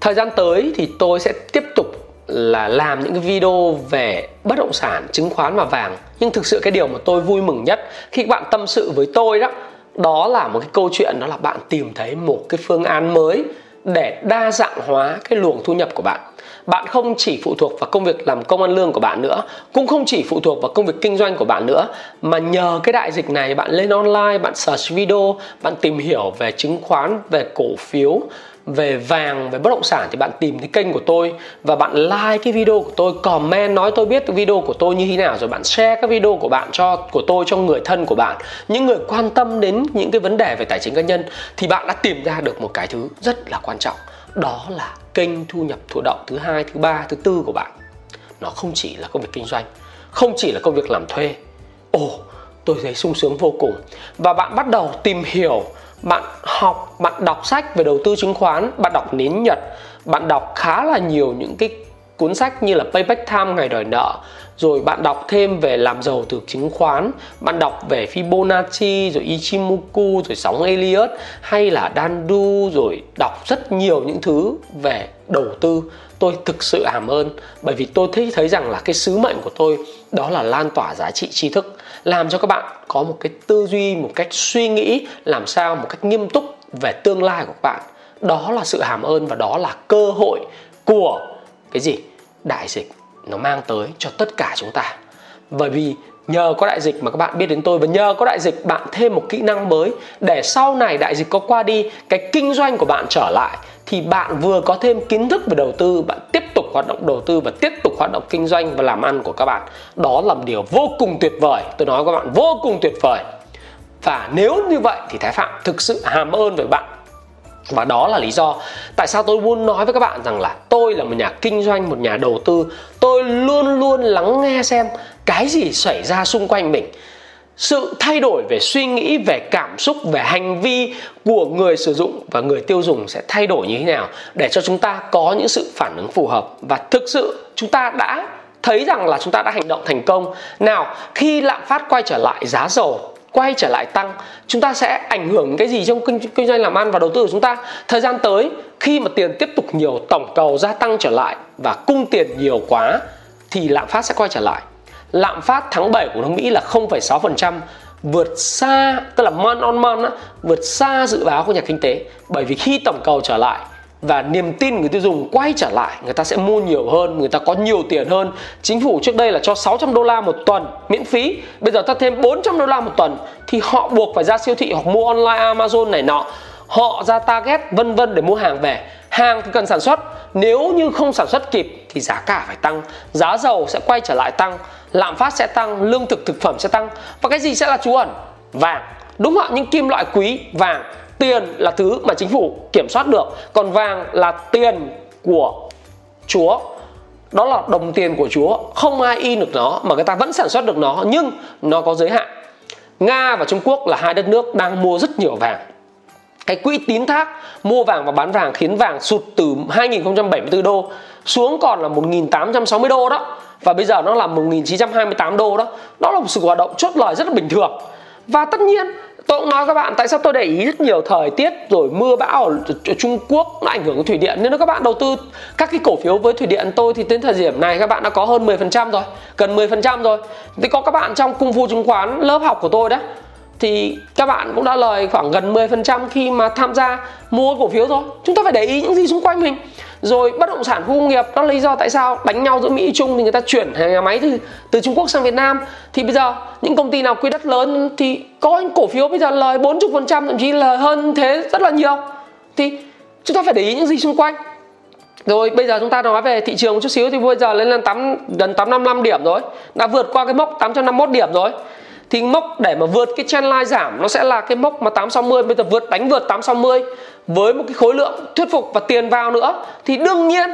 S1: Thời gian tới thì tôi sẽ tiếp tục là làm những cái video về bất động sản, chứng khoán và vàng. Nhưng thực sự cái điều mà tôi vui mừng nhất khi các bạn tâm sự với tôi đó đó là một cái câu chuyện, đó là bạn tìm thấy một cái phương án mới để đa dạng hóa cái luồng thu nhập của bạn. Bạn không chỉ phụ thuộc vào công việc làm công ăn lương của bạn nữa, cũng không chỉ phụ thuộc vào công việc kinh doanh của bạn nữa, mà nhờ cái đại dịch này bạn lên online, bạn search video, bạn tìm hiểu về chứng khoán, về cổ phiếu về vàng, về bất động sản thì bạn tìm thấy kênh của tôi và bạn like cái video của tôi, comment, nói tôi biết video của tôi như thế nào rồi bạn share các video của bạn cho, của tôi cho người thân của bạn. Những người quan tâm đến những cái vấn đề về tài chính cá nhân thì bạn đã tìm ra được một cái thứ rất là quan trọng. Đó là kênh thu nhập thụ động thứ hai, thứ ba, thứ tư của bạn. Nó không chỉ là công việc kinh doanh, không chỉ là công việc làm thuê. Ồ, tôi thấy sung sướng vô cùng. Và bạn bắt đầu tìm hiểu bạn học, bạn đọc sách về đầu tư chứng khoán, bạn đọc nến nhật, bạn đọc khá là nhiều những cái cuốn sách như là Payback Time, ngày đòi nợ. Rồi bạn đọc thêm về làm giàu từ chứng khoán, bạn đọc về Fibonacci, rồi Ichimoku, rồi sóng Elliot hay là Dandu, rồi đọc rất nhiều những thứ về đầu tư. Tôi thực sự hàm ơn, bởi vì tôi thấy thấy rằng là cái sứ mệnh của tôi đó là lan tỏa giá trị tri thức làm cho các bạn có một cái tư duy, một cách suy nghĩ, làm sao một cách nghiêm túc về tương lai của các bạn. Đó là sự hàm ơn và đó là cơ hội của cái gì? Đại dịch nó mang tới cho tất cả chúng ta. Bởi vì nhờ có đại dịch mà các bạn biết đến tôi và nhờ có đại dịch bạn thêm một kỹ năng mới để sau này đại dịch có qua đi, cái kinh doanh của bạn trở lại thì bạn vừa có thêm kiến thức về đầu tư, bạn tiếp tục hoạt động đầu tư và tiếp tục hoạt động kinh doanh và làm ăn của các bạn. Đó là một điều vô cùng tuyệt vời. Tôi nói với các bạn, vô cùng tuyệt vời. Và nếu như vậy thì thái phạm thực sự hàm ơn với bạn. Và đó là lý do tại sao tôi muốn nói với các bạn rằng là tôi là một nhà kinh doanh, một nhà đầu tư. Tôi luôn luôn lắng nghe xem cái gì xảy ra xung quanh mình sự thay đổi về suy nghĩ về cảm xúc về hành vi của người sử dụng và người tiêu dùng sẽ thay đổi như thế nào để cho chúng ta có những sự phản ứng phù hợp. Và thực sự chúng ta đã thấy rằng là chúng ta đã hành động thành công. Nào khi lạm phát quay trở lại giá dầu quay trở lại tăng chúng ta sẽ ảnh hưởng cái gì trong kinh, kinh doanh làm ăn và đầu tư của chúng ta? Thời gian tới khi mà tiền tiếp tục nhiều tổng cầu gia tăng trở lại và cung tiền nhiều quá thì lạm phát sẽ quay trở lại lạm phát tháng 7 của nước Mỹ là 0,6% vượt xa tức là month on month á, vượt xa dự báo của nhà kinh tế. Bởi vì khi tổng cầu trở lại và niềm tin người tiêu dùng quay trở lại người ta sẽ mua nhiều hơn người ta có nhiều tiền hơn. Chính phủ trước đây là cho 600 đô la một tuần miễn phí bây giờ ta thêm 400 đô la một tuần thì họ buộc phải ra siêu thị hoặc mua online Amazon này nọ. Họ ra target vân vân để mua hàng về. Hàng thì cần sản xuất nếu như không sản xuất kịp thì giá cả phải tăng giá dầu sẽ quay trở lại tăng lạm phát sẽ tăng, lương thực thực phẩm sẽ tăng. Và cái gì sẽ là trú ẩn? Vàng. Đúng không ạ, những kim loại quý, vàng, tiền là thứ mà chính phủ kiểm soát được. Còn vàng là tiền của chúa. Đó là đồng tiền của chúa. Không ai in được nó, mà người ta vẫn sản xuất được nó, nhưng nó có giới hạn. Nga và trung quốc là hai đất nước đang mua rất nhiều vàng. Cái quỹ tín thác mua vàng và bán vàng khiến vàng sụt từ 2074 đô xuống còn là 1860 đô đó và bây giờ nó là 1928 đô đó. Đó là một sự hoạt động chốt lời rất là bình thường. Và tất nhiên, tôi cũng nói các bạn, tại sao tôi để ý rất nhiều thời tiết, rồi mưa bão ở Trung Quốc, nó ảnh hưởng đến thủy điện. Nên các bạn đầu tư các cái cổ phiếu với thủy điện tôi thì đến thời điểm này các bạn đã có hơn 10% rồi, gần 10% rồi. Thì có các bạn trong cung phu chứng khoán, lớp học của tôi đó, thì các bạn cũng đã lời khoảng gần 10% khi mà tham gia mua cổ phiếu rồi. Chúng ta phải để ý những gì xung quanh mình rồi bất động sản khu công nghiệp, đó là lý do tại sao đánh nhau giữa mỹ trung thì người ta chuyển nhà máy từ từ trung quốc sang việt nam. Thì bây giờ, những công ty nào quy đất lớn thì có những cổ phiếu bây giờ lời 40% thậm chí lời hơn thế rất là nhiều. Thì chúng ta phải để ý những gì xung quanh. Rồi bây giờ chúng ta nói về thị trường một chút xíu thì bây giờ lên lên 8 gần 855 điểm rồi. Đã vượt qua cái mốc 851 điểm rồi. Thì mốc để mà vượt cái trendline giảm, nó sẽ là cái mốc mà 860 bây giờ vượt, đánh vượt 860 với một cái khối lượng thuyết phục và tiền vào nữa, thì đương nhiên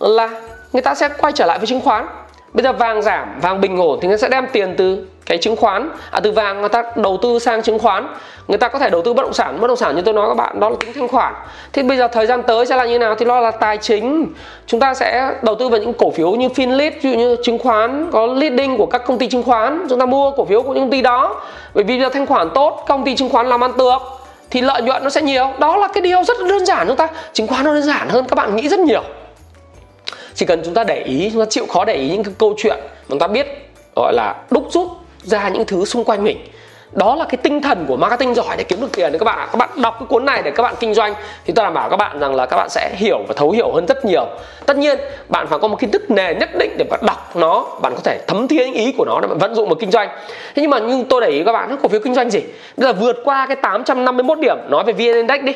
S1: là người ta sẽ quay trở lại với chứng khoán. Bây giờ vàng giảm, vàng bình ổn thì người ta sẽ đem tiền từ cái chứng khoán à từ vàng người ta đầu tư sang chứng khoán. Người ta có thể đầu tư bất động sản, bất động sản như tôi nói các bạn, đó là tính thanh khoản. Thì bây giờ thời gian tới sẽ là như nào thì nó là tài chính. Chúng ta sẽ đầu tư vào những cổ phiếu như Finlit, ví dụ như chứng khoán có leading của các công ty chứng khoán. Chúng ta mua cổ phiếu của những công ty đó. Bởi vì giờ thanh khoản tốt công ty chứng khoán làm ăn được thì lợi nhuận nó sẽ nhiều. Đó là cái điều rất đơn giản chúng ta. Chứng khoán nó đơn giản hơn, các bạn nghĩ rất nhiều. Chỉ cần chúng ta để ý, chúng ta chịu khó để ý những cái câu chuyện mà chúng ta biết, gọi là đúc rút ra những thứ xung quanh mình đó là cái tinh thần của marketing giỏi để kiếm được tiền đấy các bạn ạ. Các bạn đọc cái cuốn này để các bạn kinh doanh thì tôi đảm bảo các bạn rằng là các bạn sẽ hiểu và thấu hiểu hơn rất nhiều. Tất nhiên, bạn phải có một kiến thức nền nhất định để bạn đọc nó, bạn có thể thấm thía ý của nó để bạn vận dụng vào kinh doanh. Thế nhưng mà nhưng tôi để ý các bạn cổ phiếu kinh doanh gì? Đây là vượt qua cái 851 điểm. Nói về vn index đi.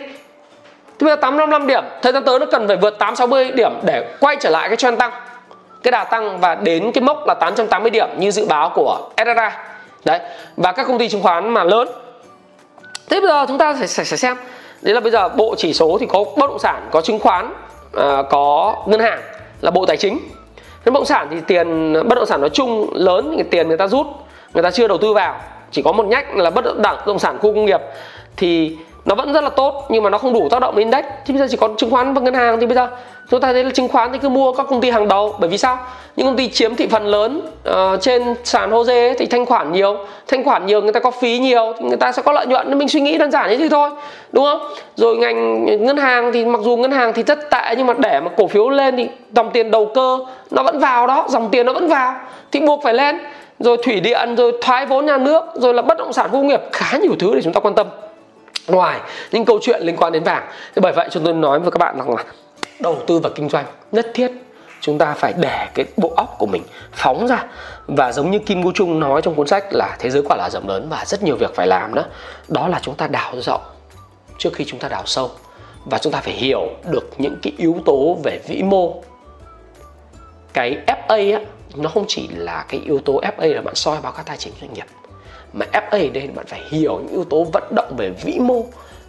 S1: Thì bây giờ 855 điểm. Thời gian tới nó cần phải vượt 860 điểm để quay trở lại cái trend tăng. Cái đà tăng và đến cái mốc là 880 điểm như dự báo của SSA đấy và các công ty chứng khoán mà lớn. Thế bây giờ chúng ta phải, sẽ, sẽ xem. Đấy là bây giờ bộ chỉ số thì có bất động sản có chứng khoán à, có ngân hàng là bộ tài chính. Bất động sản thì tiền bất động sản nói chung lớn thì tiền người ta rút người ta chưa đầu tư vào. Chỉ có một nhách là bất động, bất động sản khu công nghiệp. Thì nó vẫn rất là tốt nhưng mà nó không đủ tác động đến index. Thì bây giờ chỉ có chứng khoán và ngân hàng thì bây giờ chúng ta thấy là chứng khoán thì cứ mua các công ty hàng đầu. Bởi vì sao? Những công ty chiếm thị phần lớn uh, trên sàn HOSE thì thanh khoản nhiều. Thanh khoản nhiều người ta có phí nhiều thì người ta sẽ có lợi nhuận. Nên mình suy nghĩ đơn giản như thế thôi đúng không? Rồi ngành ngân hàng thì mặc dù ngân hàng thì rất tệ nhưng mà để mà cổ phiếu lên thì dòng tiền đầu cơ nó vẫn vào đó dòng tiền nó vẫn vào. Thì buộc phải lên. Rồi thủy điện rồi thoái vốn nhà nước rồi là bất động sản công nghiệp khá nhiều thứ để chúng ta quan tâm ngoài những câu chuyện liên quan đến vàng. Thì bởi vậy chúng tôi nói với các bạn rằng là đầu tư và kinh doanh nhất thiết chúng ta phải để cái bộ óc của mình phóng ra. Và giống như Kim Gu Trung nói trong cuốn sách là thế giới quả là rộng lớn và rất nhiều việc phải làm đó đó là chúng ta đào rộng trước khi chúng ta đào sâu. Và chúng ta phải hiểu được những cái yếu tố về vĩ mô. Cái FA á, nó không chỉ là cái yếu tố FA là bạn soi báo cáo tài chính doanh nghiệp mà FA đây bạn phải hiểu những yếu tố vận động về vĩ mô,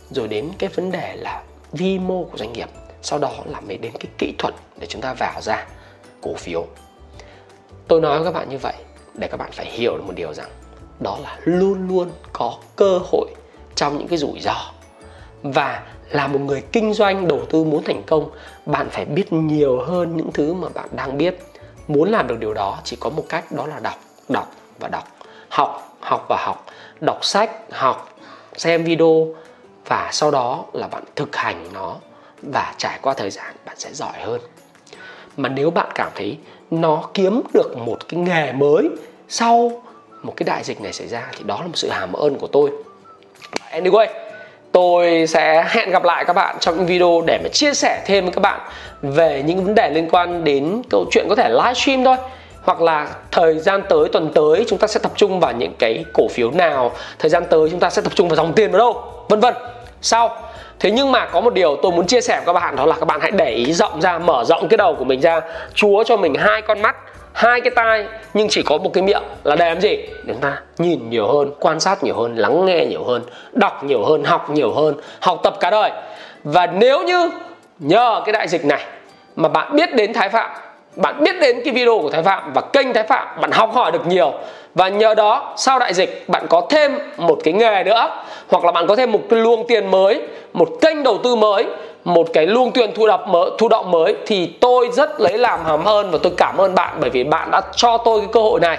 S1: rồi đến cái vấn đề là vi mô của doanh nghiệp, sau đó là mới đến cái kỹ thuật để chúng ta vào ra cổ phiếu. Tôi nói với các bạn như vậy để các bạn phải hiểu được một điều rằng đó là luôn luôn có cơ hội trong những cái rủi ro. Và là một người kinh doanh, đầu tư muốn thành công, bạn phải biết nhiều hơn những thứ mà bạn đang biết. Muốn làm được điều đó, chỉ có một cách, đó là đọc đọc và đọc. Học học và học, đọc sách, học, xem video và sau đó là bạn thực hành nó và trải qua thời gian bạn sẽ giỏi hơn. Mà nếu bạn cảm thấy nó kiếm được một cái nghề mới sau một cái đại dịch này xảy ra thì đó là một sự hàm ơn của tôi. Anyway, tôi sẽ hẹn gặp lại các bạn trong những video để mà chia sẻ thêm với các bạn về những vấn đề liên quan đến câu chuyện có thể livestream thôi hoặc là thời gian tới, tuần tới chúng ta sẽ tập trung vào những cái cổ phiếu nào, thời gian tới chúng ta sẽ tập trung vào dòng tiền vào đâu, vân vân. Sau. Thế nhưng mà có một điều tôi muốn chia sẻ với các bạn, đó là các bạn hãy để ý rộng ra, mở rộng cái đầu của mình ra. Chúa cho mình hai con mắt, hai cái tai, nhưng chỉ có một cái miệng là để làm gì? Để chúng ta nhìn nhiều hơn, quan sát nhiều hơn, lắng nghe nhiều hơn, đọc nhiều hơn, học nhiều hơn, học tập cả đời. Và nếu như nhờ cái đại dịch này mà bạn biết đến thái phạm bạn biết đến cái video của Thái Phạm và kênh Thái Phạm, bạn học hỏi được nhiều. Và nhờ đó, sau đại dịch, bạn có thêm một cái nghề nữa. Hoặc là bạn có thêm một cái luồng tiền mới, một kênh đầu tư mới, một cái luồng tiền thu đập mới, thu động mới. Thì tôi rất lấy làm hàm ơn và tôi cảm ơn bạn bởi vì bạn đã cho tôi cái cơ hội này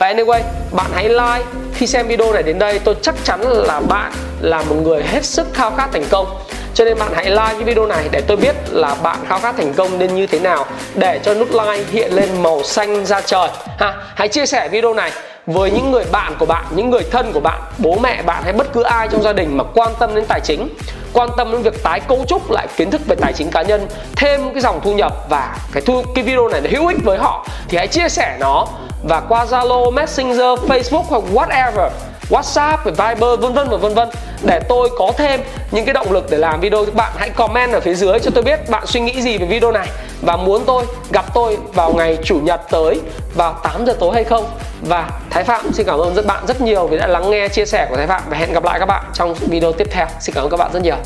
S1: và anyway, bạn hãy like. Khi xem video này đến đây, tôi chắc chắn là bạn là một người hết sức khao khát thành công. Cho nên bạn hãy like cái video này để tôi biết là bạn khao khát thành công nên như thế nào. Để cho nút like hiện lên màu xanh ra trời. Ha, hãy chia sẻ video này với những người bạn của bạn, những người thân của bạn, bố mẹ bạn hay bất cứ ai trong gia đình mà quan tâm đến tài chính quan tâm đến việc tái cấu trúc lại kiến thức về tài chính cá nhân thêm cái dòng thu nhập và cái thu cái video này là hữu ích với họ thì hãy chia sẻ nó và qua Zalo, Messenger, Facebook hoặc whatever. WhatsApp, Viber vân vân và vân vân. Để tôi có thêm những cái động lực để làm video các bạn hãy comment ở phía dưới cho tôi biết bạn suy nghĩ gì về video này. Và muốn tôi gặp tôi vào ngày chủ nhật tới vào 8 giờ tối hay không. Và Thái Phạm xin cảm ơn rất bạn rất nhiều vì đã lắng nghe chia sẻ của Thái Phạm. Và hẹn gặp lại các bạn trong video tiếp theo. Xin cảm ơn các bạn rất nhiều.